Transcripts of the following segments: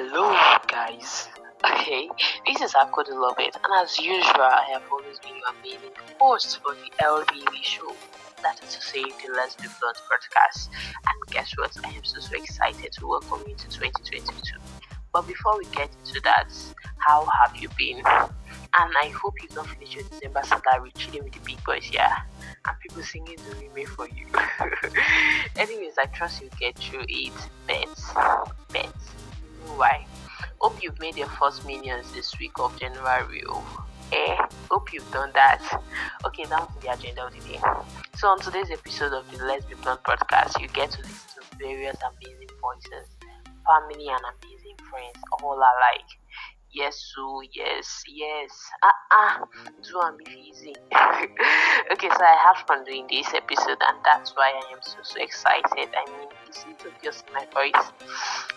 Hello, guys. Okay, this is Akudo Lovett, and as usual, I have always been your amazing host for the LBB show. That is to say, the Let's podcast. And guess what? I am so, so excited to welcome you to 2022. But before we get into that, how have you been? And I hope you've not finished your December salary chilling with the big boys here and people singing the remake for you. Anyways, I trust you get through it. Bets, bets. Why? Hope you've made your first millions this week of January. Oh. Eh, hope you've done that. Okay, down to the agenda of the day. So, on today's episode of the Let's Be Blunt podcast, you get to listen to various amazing voices, family, and amazing friends, all alike. Yes, so yes, yes. Ah, uh-uh. do okay, so I have fun doing this episode, and that's why I am so so excited. I mean, it's in my voice.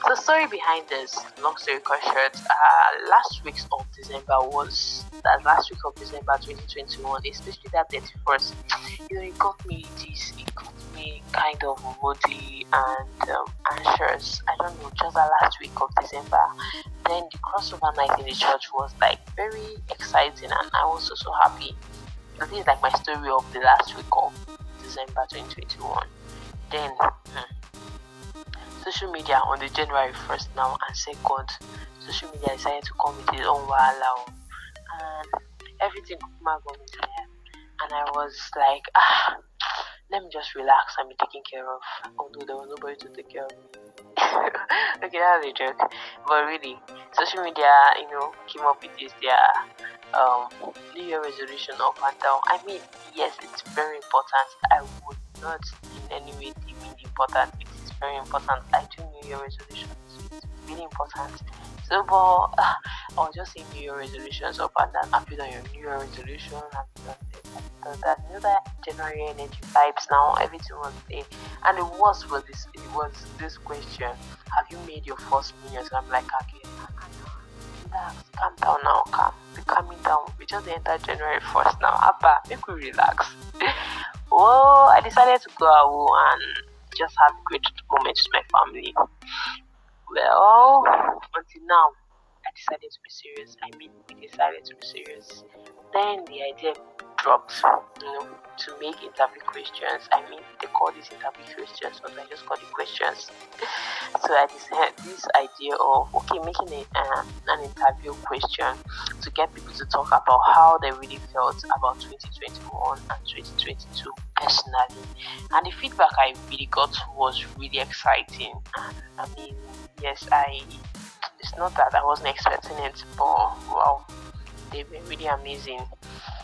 So, story behind this, long story short, uh, last week of December was that last week of December 2021, especially that 31st. You know, it got me this, it got me kind of moody and um, anxious. I don't know, just the last week of December. Then the crossover night in the church was like very exciting, and I was so so happy. This is like my story of the last week of December 2021. Then. Hmm, social media on the January 1st now and second, social media decided to come with its own wahala and everything got me tired. And I was like, ah, let me just relax and be taken care of. Although there was nobody to take care of me. okay, that was a joke. But really, social media, you know, came up with this their um, New Year resolution up and down. I mean, yes, it's very important. I would not in any way it important it's very important. I do New Year resolutions. It's really important. So, but uh, I was just saying New Year resolutions up and down. I've you done your New Year resolution? Have you done that? Know that January energy vibes now. Everything was there, and the worst was this. It was this question: Have you made your first million? So I'm like, okay, relax, calm down now, calm, be calming down. We just entered January 1st now. Abba, make we relax. well, oh, I decided to go out and just have great moments with my family. Well, until now, decided to be serious. I mean, we decided to be serious. Then the idea dropped, you know, to make interview questions. I mean, they call these interview questions, but I just call it questions. so I decided this idea of okay, making a, um, an interview question to get people to talk about how they really felt about 2021 and 2022 personally. And the feedback I really got was really exciting. I mean, yes, I. Not that I wasn't expecting it, but wow, they've been really amazing.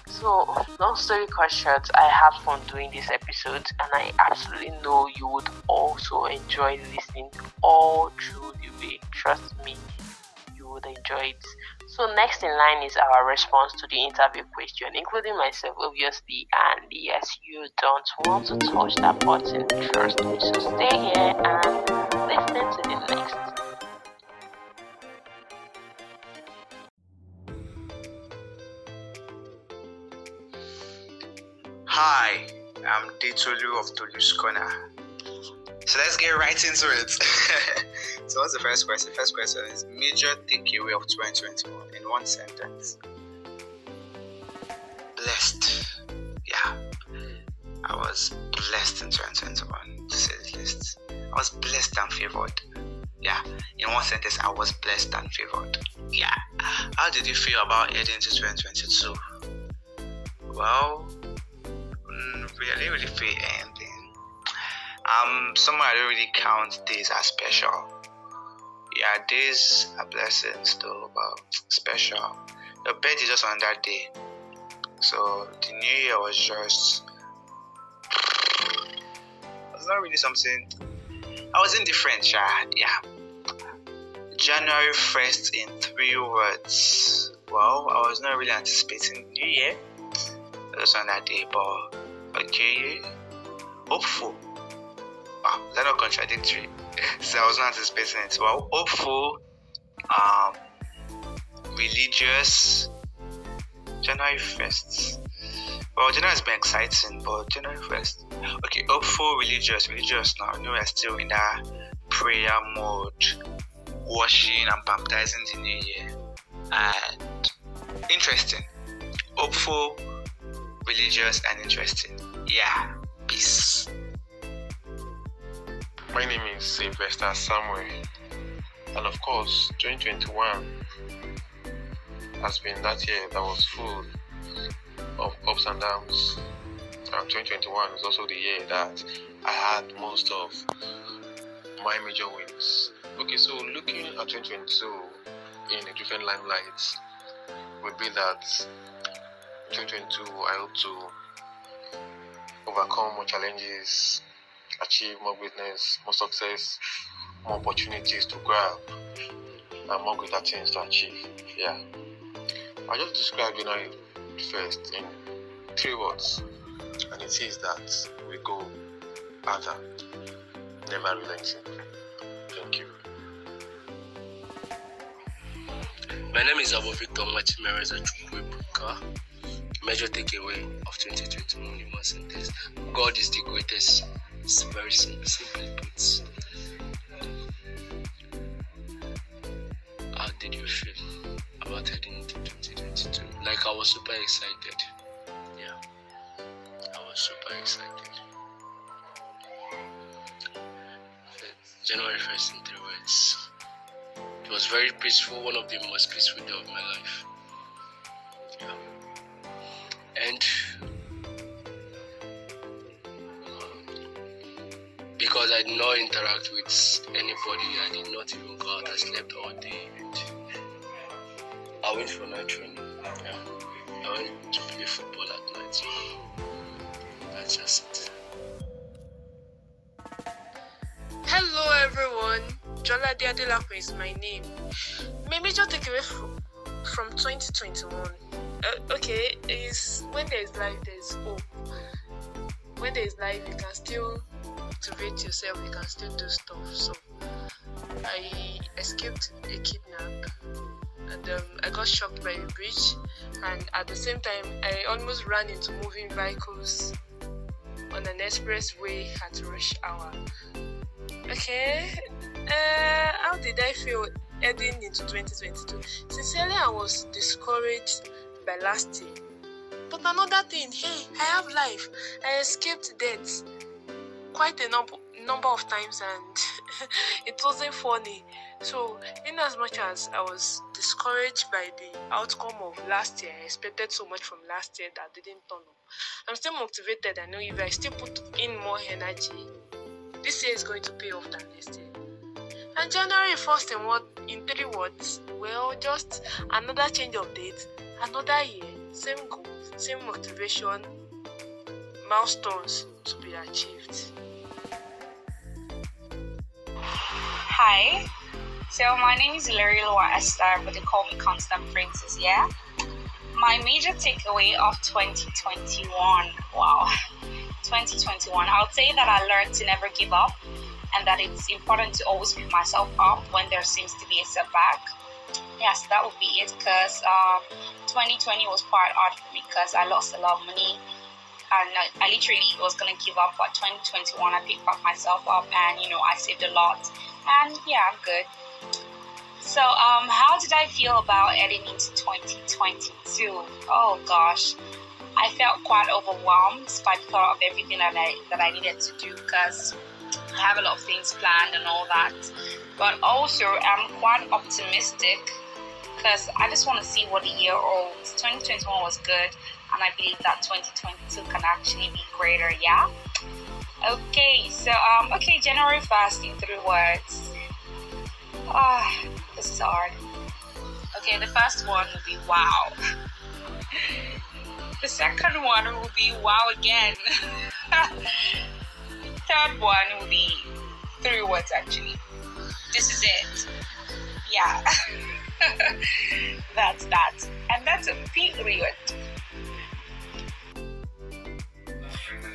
So, long story short, I had fun doing this episode, and I absolutely know you would also enjoy listening all through the way. Trust me, you would enjoy it. So, next in line is our response to the interview question, including myself, obviously. And yes, you don't want to touch that button, trust me. So, stay here and listen to the next. Hi, I'm Detolu of Tolu's Corner. So let's get right into it. so, what's the first question? First question is major takeaway of 2021 in one sentence. Blessed. Yeah, I was blessed in 2021, to say the least. I was blessed and favored. Yeah, in one sentence, I was blessed and favored. Yeah. How did you feel about heading to 2022? Well, really, really feel anything. Um, someone I don't really count days as special. Yeah, days are blessings though, but special. Your birthday is just on that day. So the new year was just was not really something I was indifferent, yeah. yeah. January 1st in three words. Well, I was not really anticipating New Year. It was on that day, but okay, hopeful. Wow, is that not contradictory? so I was not expecting it. Well, hopeful, um, religious, January 1st. Well, January has been exciting, but January 1st. Okay, hopeful, religious, religious now. You know, we're still in that prayer mode. washing and baptizing the new year. And interesting, hopeful, religious, and interesting. Yeah, peace. My name is Sylvester Samuel, and of course, 2021 has been that year that was full of ups and downs. And 2021 is also the year that I had most of my major wins. Okay, so looking at 2022 in a different limelight would be that 2022 I hope to overcome more challenges, achieve more greatness, more success, more opportunities to grab, and more greater things to achieve. Yeah. I just describe January first in three words, and it says that we go further, never relenting. Thank you. My name is Abu Victor Machimereza Chukwebuka. Major takeaway of 2021 in one sentence God is the greatest. It's very simple, simply put. Uh, how did you feel about heading into 2022? Like I was super excited. Yeah, I was super excited. January 1st in three words. It was very peaceful, one of the most peaceful days of my life. Because I did not interact with anybody, I did not even go out, I slept all day. I went for night training. Yeah. I went to play football at night. That's just it. Hello everyone, Jola Diadelapo is my name. My major takeaway from 2021, uh, okay, is when there is life, there is hope. When there is life, you can still motivate yourself, you can still do stuff. So, I escaped a kidnap and um, I got shocked by a bridge, and at the same time, I almost ran into moving vehicles on an expressway at rush hour. Okay, uh, how did I feel heading into 2022? Sincerely, I was discouraged by last year. But another thing, hey, I have life. I escaped death quite a number number of times, and it wasn't funny. So, in as much as I was discouraged by the outcome of last year, I expected so much from last year that didn't turn up. I'm still motivated. I know if I still put in more energy, this year is going to pay off than next year. And January 1st in what in three words, well just another change of date, another year, same goals, same motivation, milestones to be achieved. Hi. So my name is Larry Esther, but they call me Constant Princess, yeah? My major takeaway of 2021, wow, 2021, I would say that I learned to never give up and that it's important to always pick myself up when there seems to be a setback. Yes, that would be it because um, 2020 was quite hard for me because I lost a lot of money and I, I literally was going to give up. But 2021, I picked back myself up and, you know, I saved a lot. And yeah, I'm good. So, um, how did I feel about heading into 2022? Oh gosh, I felt quite overwhelmed by the thought of everything that I that I needed to do because I have a lot of things planned and all that. But also, I'm quite optimistic because I just want to see what the year holds. 2021 was good, and I believe that 2022 can actually be greater. Yeah. Okay, so um, okay, January 1st in three words. Ah, this is hard. Okay, the first one will be wow. the second one will be wow again. Third one will be three words actually. This is it. Yeah. that's that. And that's a period.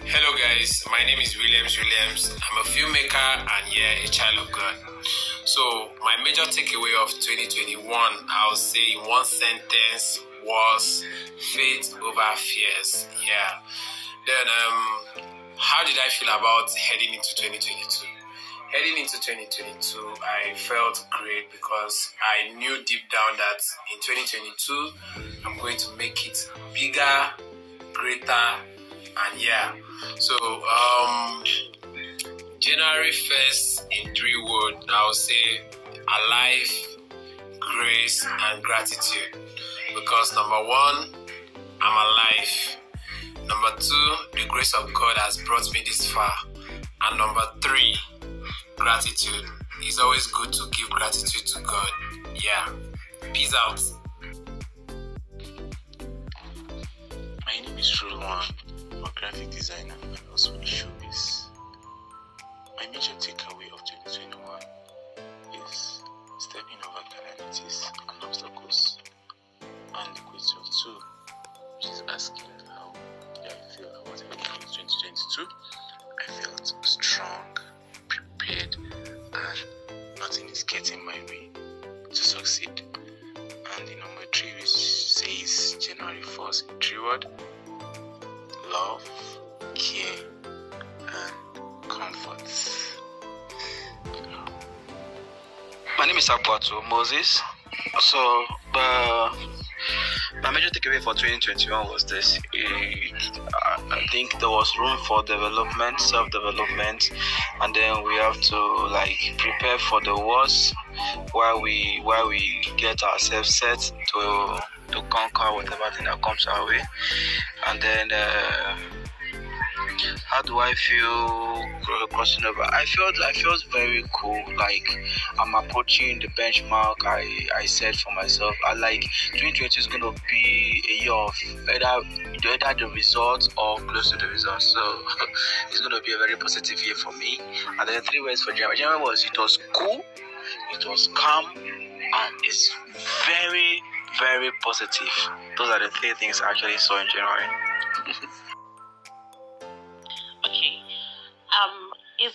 Hello, guys. My name is Williams Williams. I'm a filmmaker and yeah, a child of God. So, my major takeaway of 2021, I'll say in one sentence, was faith over fears. Yeah. Then, um, how did I feel about heading into 2022? Heading into 2022, I felt great because I knew deep down that in 2022, I'm going to make it bigger, greater, and yeah. So, um, January 1st, in three words, I'll say alive, grace, and gratitude. Because number one, I'm alive. Number two, the grace of God has brought me this far. And number three, gratitude. It's always good to give gratitude to God. Yeah. Peace out. My name is Truluan. I'm a graphic designer and also a showbiz. My major takeaway of 2021 is stepping over calamities and obstacles. And the question two, which is asking how do I feel about into 2022. I felt strong, prepared, and nothing is getting my way to succeed. And the number three, which says January 1st, three word love, care, and comfort. My name is Akwato Moses. So, uh, my major takeaway for 2021 was this. I think there was room for development, self development, and then we have to like prepare for the worst while we while we get ourselves set to to conquer whatever thing that comes our way. And then, uh, how do I feel crossing over? I felt I felt very cool. Like I'm approaching the benchmark I I set for myself. I like 2020 is gonna be a year of either either the results or close to the results. So it's gonna be a very positive year for me. And then three words for January. January was it was cool, it was calm, and it's very very positive. Those are the three things I actually saw in January. On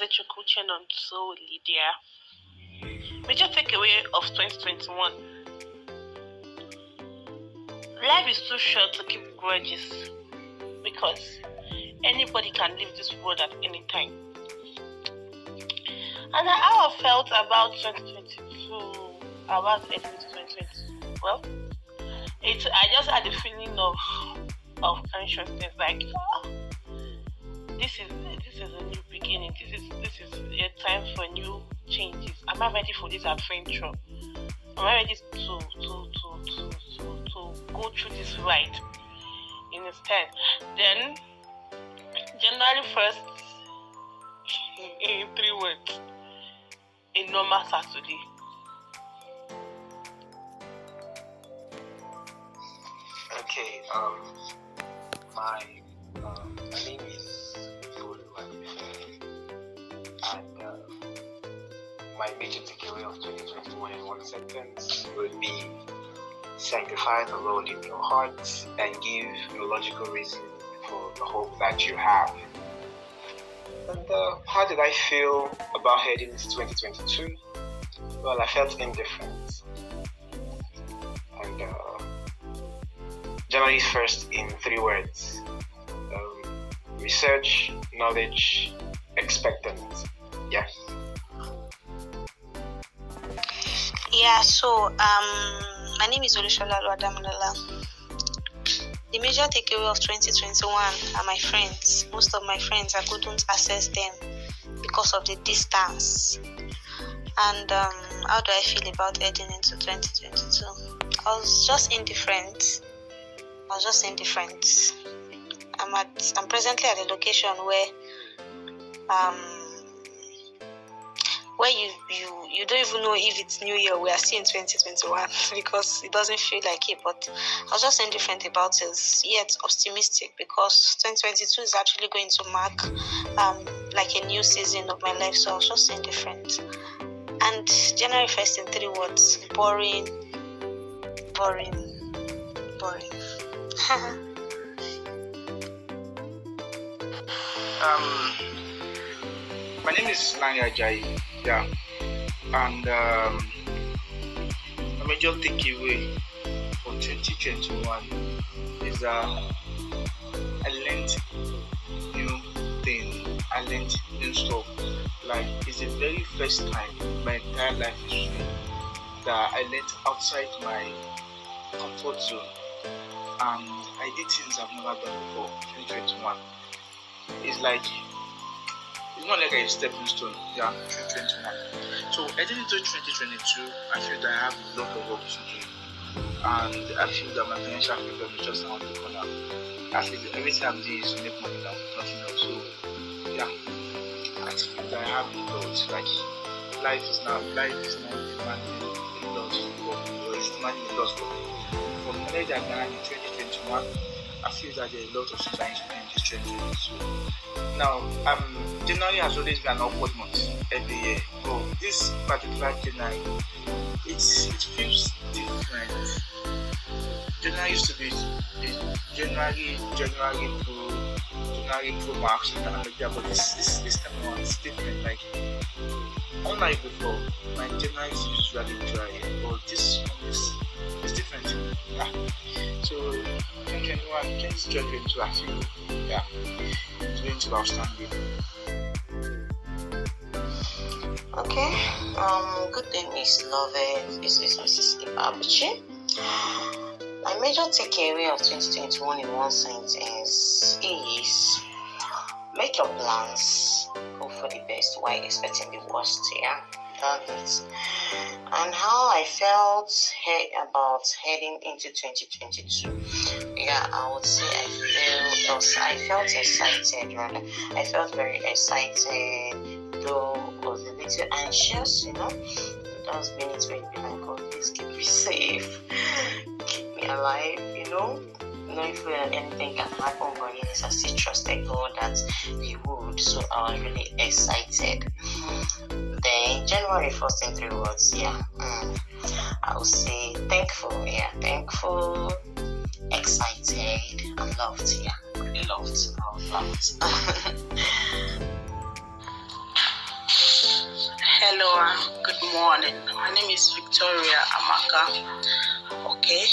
so Lydia? Major takeaway of 2021. Life is too short to keep grudges because anybody can leave this world at any time. And how I felt about 2022, about ending 2020. Well, it I just had a feeling of of anxiousness, like "Ah, this is this is a new beginning. This is this is a time for new changes. Am I ready for this adventure? Am I ready to to to to to, to go through this ride? In Instead, then January first, in three words, a normal Saturday. Okay, um, my, um, my name is my major takeaway of 2021 in one sentence would be sanctify the Lord in your heart and give a logical reason for the hope that you have. And uh, how did I feel about heading into 2022? Well, I felt indifferent. And uh, January 1st in three words um, research, knowledge, expectant. Yeah. Yeah, so um, my name is Olushola Luadamulola. The major takeaway of 2021 are my friends. Most of my friends, I couldn't access them because of the distance. And um, how do I feel about heading into 2022? I was just indifferent. I was just indifferent. I'm at. I'm presently at a location where um where you you you don't even know if it's New Year. We are still in 2021 because it doesn't feel like it. But I was just indifferent about it, yet optimistic because 2022 is actually going to mark um like a new season of my life. So I was just indifferent. And January 1st in three words: boring, boring, boring. Um, my name is Nani Ajayi. Yeah, and um, a major takeaway for 2021 is that I learned new thing. I learned new stuff. like it's the very first time in my entire life history that I learned outside my comfort zone and I did things I've never done before. 2021. It's like it's not like a stepping stone. Yeah, 2021. So heading into 2022, I feel that I have a lot of work to do, and I feel that my financial freedom is just around the corner. I feel that everything I'm doing is to make money now, nothing else. So yeah, I feel that I have a lot. Like life is now, life is now demanding a lot for me, it's demanding a lot for me. For the knowledge I gained in 2021, I feel that there are a lot of to do in this 2022. Now, um, January has always been an awkward month every year, but this particular January, it's, it feels different. January used to be January, January Pro, Pro Max, and all that, but this, time around, it's different. Like, unlike before, my January is usually dry, but this one is, is different. Yeah. So, 2021, 2022, I feel, yeah, it's going to be outstanding. Okay. Um, good day, Miss Lovett. This is Mrs. Ibabuchi. My major takeaway of 2021 in one sentence is make your plans, hope for the best while expecting the worst. Yeah, that's it. And how I felt he- about heading into 2022. Yeah, I would say I felt I felt excited. Rather, I felt very excited, though was a little anxious. You know, those minutes where you be like, "Oh, please keep me safe, alive." You know, knowing that anything can happen, but yes, I still trusted God that He would. So I was really excited. Then January first in three words, yeah. Mm, I would say thankful, yeah, thankful, excited, and loved, yeah, really loved, was loved. Hello good morning. My name is Victoria Amaka. Okay.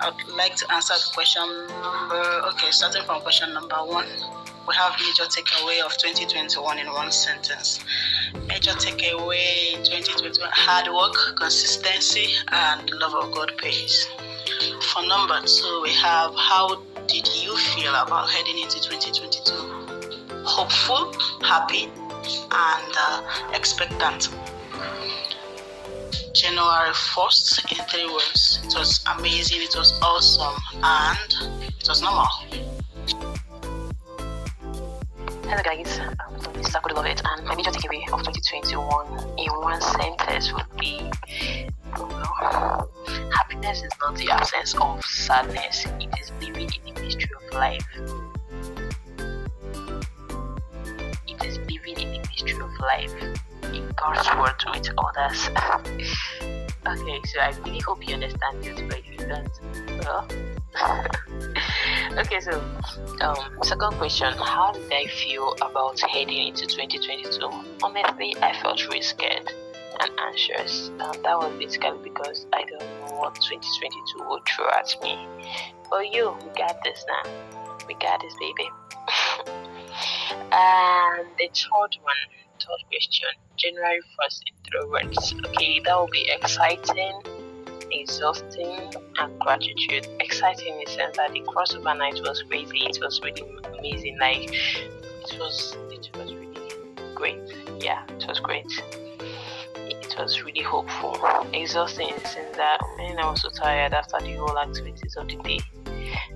I would like to answer the question number. Okay, starting from question number one. We have major takeaway of 2021 in one sentence. Major takeaway in 2021 hard work, consistency, and love of God pays. For number two, we have how did you feel about heading into 2022? Hopeful, happy, and uh, expectant. January 1st in three words. It was amazing, it was awesome, and it was normal. Hello guys, is Akudo Lovett and my major takeaway of 2021 in one sentence would be happiness is not the absence of sadness, it is living in the mystery of life. It is living in the mystery of life in God's word with others. okay, so I really hope you understand this, but if you don't, well. okay, so um, second question: How did I feel about heading into 2022? Honestly, I felt really scared and anxious. That was basically because I don't know what 2022 will throw at me. But you, we got this now. We got this, baby. and the third one, third question: January 1st in three words. Okay, that will be exciting exhausting and gratitude. Exciting in the sense that the crossover night was crazy. It was really amazing. Like it was it was really great. Yeah, it was great. It was really hopeful. Exhausting in the sense that man I was so tired after the whole activities of the day.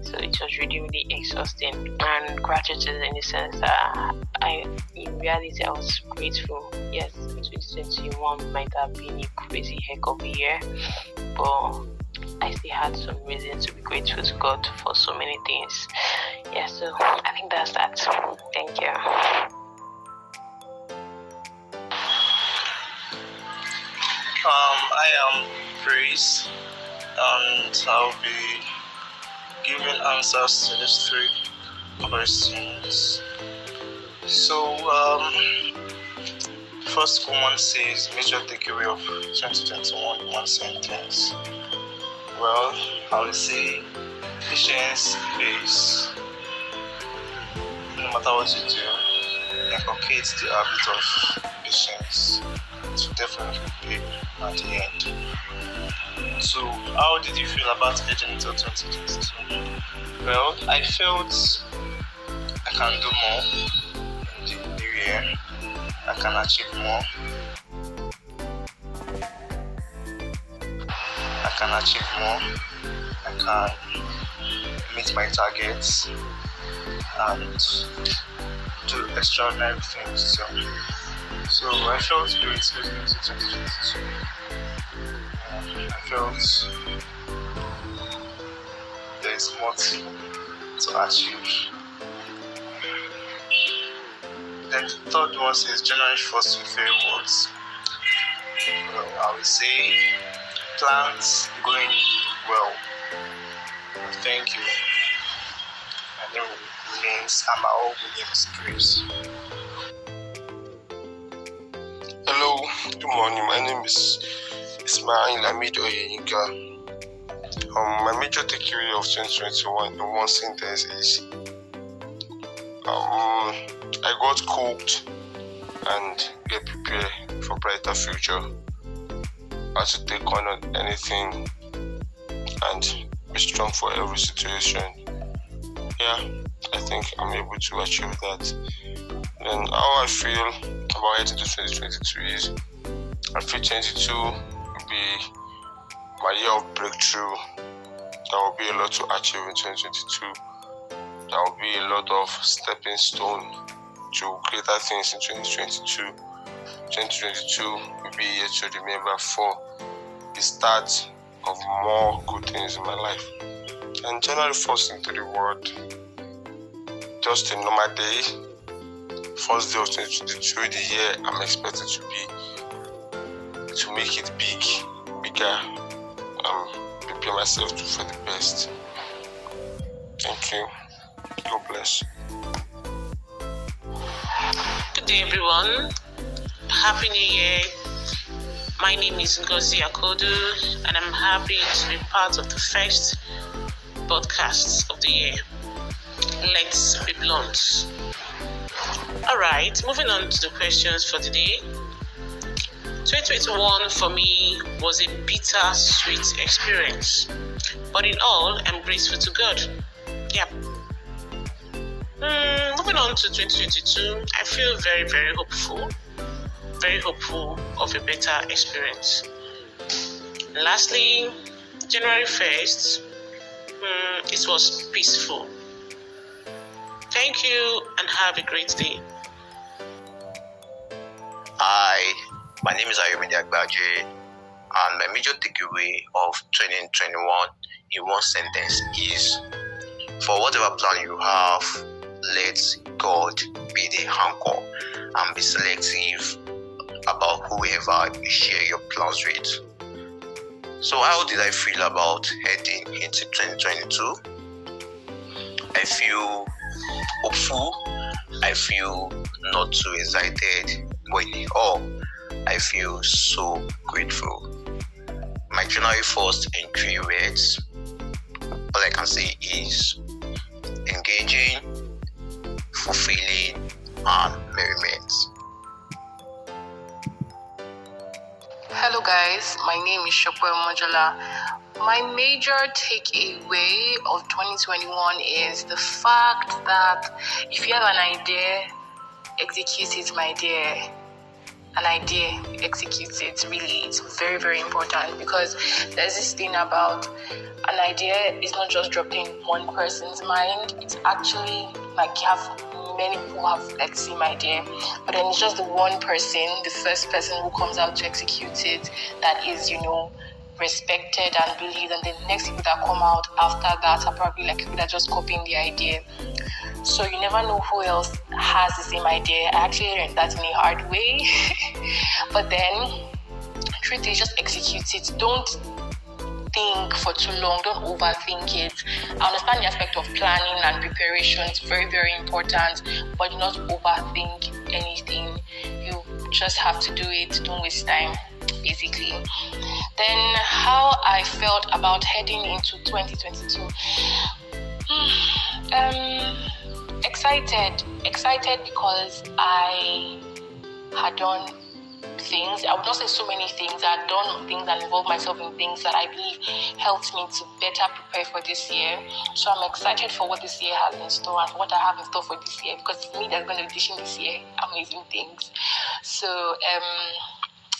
So it was really, really exhausting. And gratitude in the sense that I in reality I was grateful. Yes, 2021 might have been a crazy heck of a year but I still had some reason to be grateful to God for so many things. Yeah, so I think that's that. Thank you. Um, I am Praise, and I'll be giving answers to these three questions. So, um, first one says major takeaway of 2021 in one sentence. Well, I would say patience is no matter what you do inculcate the habit of patience to definitely pay at the end. So, how did you feel about into 2022? Well, I felt I can do more in the new year. I can achieve more. I can achieve more. I can meet my targets and do extraordinary things. So, so I felt great into 2022. Felt there is more to, achieve. Then the third one says January 1st with words. Well, I would say plans going well. Thank you. My name remains Amao Williams Grace. Hello, good morning. My name is Ismail Hamid Oyeyinka. Um, my major takeaway of 2021 in one sentence is um, I got cooked and get prepared for brighter future. How to take on anything and be strong for every situation. Yeah, I think I'm able to achieve that. Then how I feel about heading to 2022 is I feel 22 will be my year of breakthrough. There will be a lot to achieve in 2022. There will be a lot of stepping stone to greater things in 2022. 2022 will be a year to remember for the start of more good things in my life. And January 1st into the world, just a normal day, first day of 2022, the year I'm expected to be, to make it big, bigger, um, prepare myself to, for the best. Thank you. God bless. Good day, everyone. Happy New Year. My name is Ngozi Akodu, and I'm happy to be part of the first podcast of the year. Let's be blunt. All right, moving on to the questions for the day. 2021 for me was a bitter sweet experience, but in all, I'm grateful to God. Yep. Mm, moving on to 2022, I feel very, very hopeful very hopeful of a better experience. And lastly, January 1st, um, it was peaceful. Thank you and have a great day. Hi, my name is Ayomide Agbaje, and my major takeaway of 2021 in one sentence is for whatever plan you have, let God be the anchor and be selective about whoever you share your plans with. So, how did I feel about heading into 2022? I feel hopeful. I feel not too excited, but all, I feel so grateful. My January 1st in three words, all I can say is engaging, fulfilling, and merriment. Hello, guys. My name is Shokwe Mojola. My major takeaway of 2021 is the fact that if you have an idea, execute it, my dear. An idea, execute it. Really, it's very, very important because there's this thing about an idea is not just dropping one person's mind. It's actually like you have many people have like same idea, but then it's just the one person, the first person who comes out to execute it, that is, you know, respected and believed, and the next people that come out after that are probably like people that just copying the idea. So you never know who else has the same idea. I actually learned that in a hard way, but then truth is just execute it. Don't think for too long. Don't overthink it. I understand the aspect of planning and preparation. It's very, very important, but do not overthink anything. You just have to do it. Don't waste time, basically. Then, how I felt about heading into 2022. Excited. Excited because I had done things. I would not say so many things. I had done things and involved myself in things that I believe helped me to better prepare for this year. So I'm excited for what this year has in store and what I have in store for this year because me that's going to be teaching this year amazing things. So um,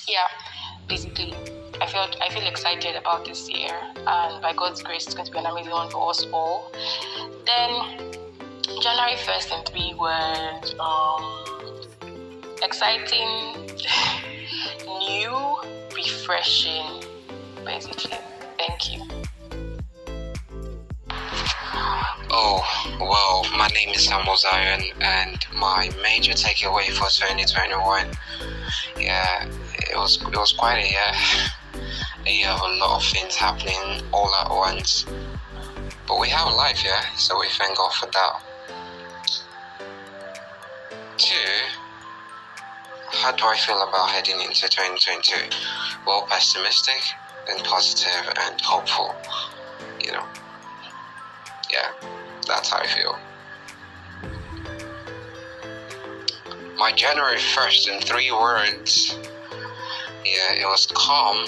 yeah, basically. I felt I feel excited about this year, and by God's grace, it's going to be an amazing one for us all. Then January first and three words: um, exciting, new, refreshing, basically. Thank you. Oh, well, my name is Samuel Zion, and my major takeaway for 2021, yeah, it was it was quite a year. A year of a lot of things happening all at once. But we have a life, yeah, so we thank God for that. How do I feel about heading into 2022? Well, pessimistic and positive and hopeful, you know. Yeah, that's how I feel. My January 1st in three words. Yeah, it was calm.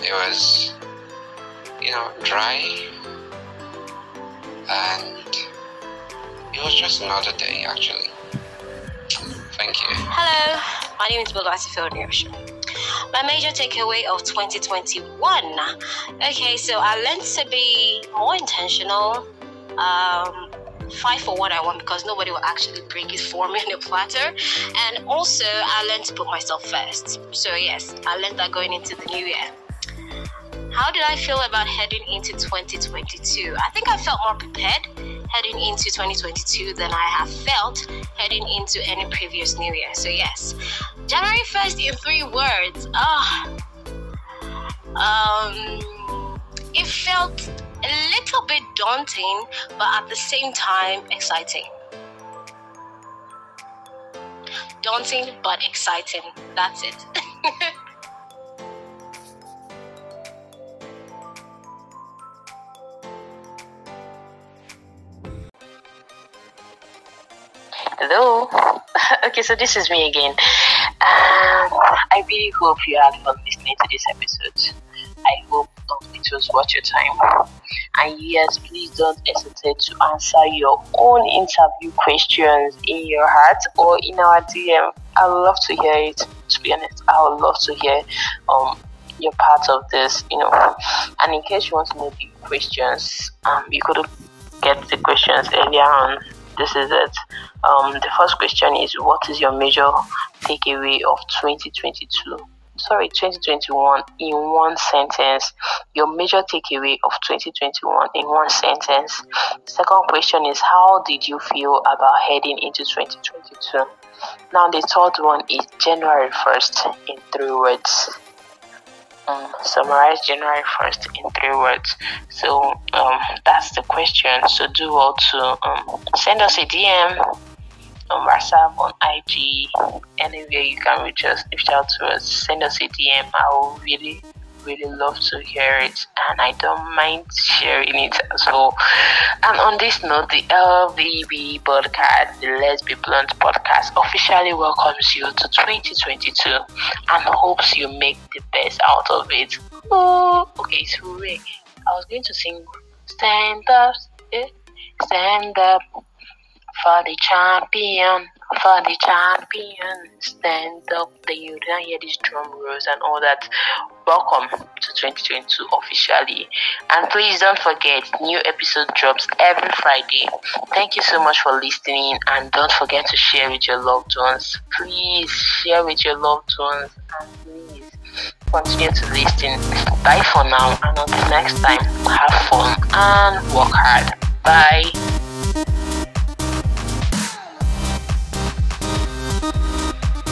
It was, you know, dry. And it was just another day, actually. Thank you. Hello, my name is Bolati Filnish. My major takeaway of 2021. Okay, so I learned to be more intentional. Um, fight for what I want because nobody will actually bring it for me on a platter. And also, I learned to put myself first. So, yes, I learned that going into the new year. How did I feel about heading into 2022? I think I felt more prepared heading into 2022 than I have felt heading into any previous new year. So, yes, January 1st in three words. Ah, um, it felt a little bit daunting, but at the same time, exciting. Daunting, but exciting. That's it. Hello. okay, so this is me again. Um, I really hope you had fun listening to this episode. I hope it was worth your time. And yes, please don't hesitate to answer your own interview questions in your heart or in our DM. I would love to hear it. To be honest, I would love to hear um your part of this. You know, and in case you want to know the questions, um, you could get the questions earlier on this is it. Um, the first question is What is your major takeaway of 2022? Sorry, 2021 in one sentence. Your major takeaway of 2021 in one sentence. Second question is How did you feel about heading into 2022? Now, the third one is January 1st in three words um, summarize January 1st in three words. So um, that's the question. So do all to um, send us a DM on WhatsApp, on IG, anywhere you can reach us, reach out to us, send us a DM. I will really really love to hear it and I don't mind sharing it as well. And on this note, the LBB podcast, the Let's Be Blunt podcast, officially welcomes you to 2022 and hopes you make the best out of it. Okay, so hooray. I was going to sing Stand Up, eh? Stand Up for the champion for the champion. Stand up, then you don't hear these drum rolls and all that. Welcome to 2022 officially. And please don't forget, new episode drops every Friday. Thank you so much for listening, and don't forget to share with your loved ones. Please share with your loved ones, and please continue to listen. Bye for now, and until next time, have fun and work hard. Bye.